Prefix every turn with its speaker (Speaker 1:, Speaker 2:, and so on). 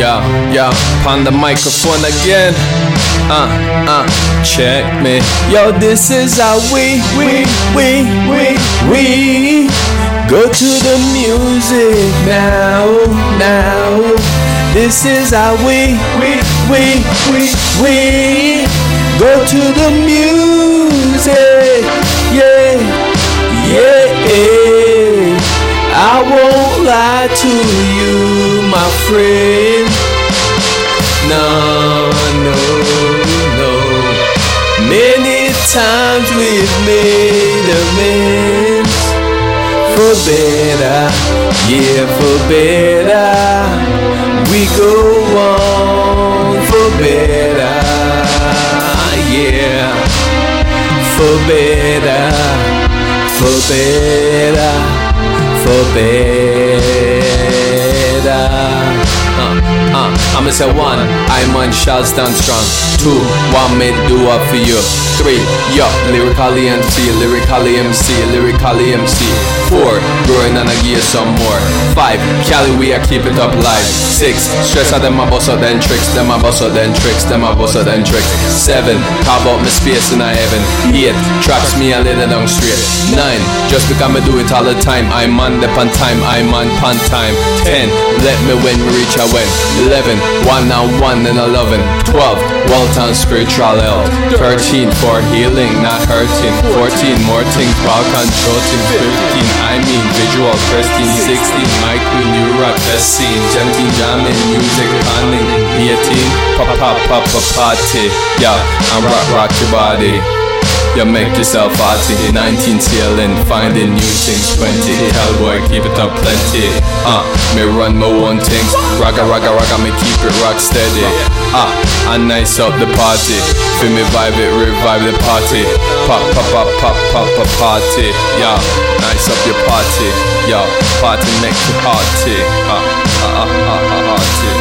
Speaker 1: Yeah, yeah, on the microphone again. Uh, uh, check me. Yo, this is how we, we, we, we, we go to the music now, now. This is how we, we, we, we, we go to the music. I won't lie to you, my friend. No, no, no. Many times we've made amends for better, yeah, for better. We go on for better, yeah, for better, for better, better. Uh, uh, I'ma say one, I man shall stand strong. Two, one me do up for you. Three, yo, lyrically MC, lyrically MC, lyrically MC. Four, growing I give you some more. Five, Cali we are keep it up live. Six, stress out them my boss out then tricks, them my boss out then tricks, them my boss out then tricks. Seven, carve out my space in a heaven. Eight, traps me a little down straight. Nine, just because I do it all the time. I'm on the pan time, I'm on pan time. Ten, let me we reach a win. Eleven, one on one and eleven. Twelve, well done spiritual health. Thirteen, for healing, not hurting. Fourteen, more things, about control. Fifteen, I mean visual Christine. Sixteen, Mike, we new rock best scene. Seventeen, jamming, music, planning. Eighteen, pop pop pop pop party. Yeah, I'm rock rock your body. You make yourself arty 19 sailing, finding new things. 20 Cowboy, keep it up plenty. Uh, me run my own things. Ragga, ragga, ragga, me keep it rock steady. Ah, I nice up the party. Feel me vibe it, revive the party. Pop, pop, pop, pop, pop, pop, party. Yeah, nice up your party. Yeah, party make you party Ah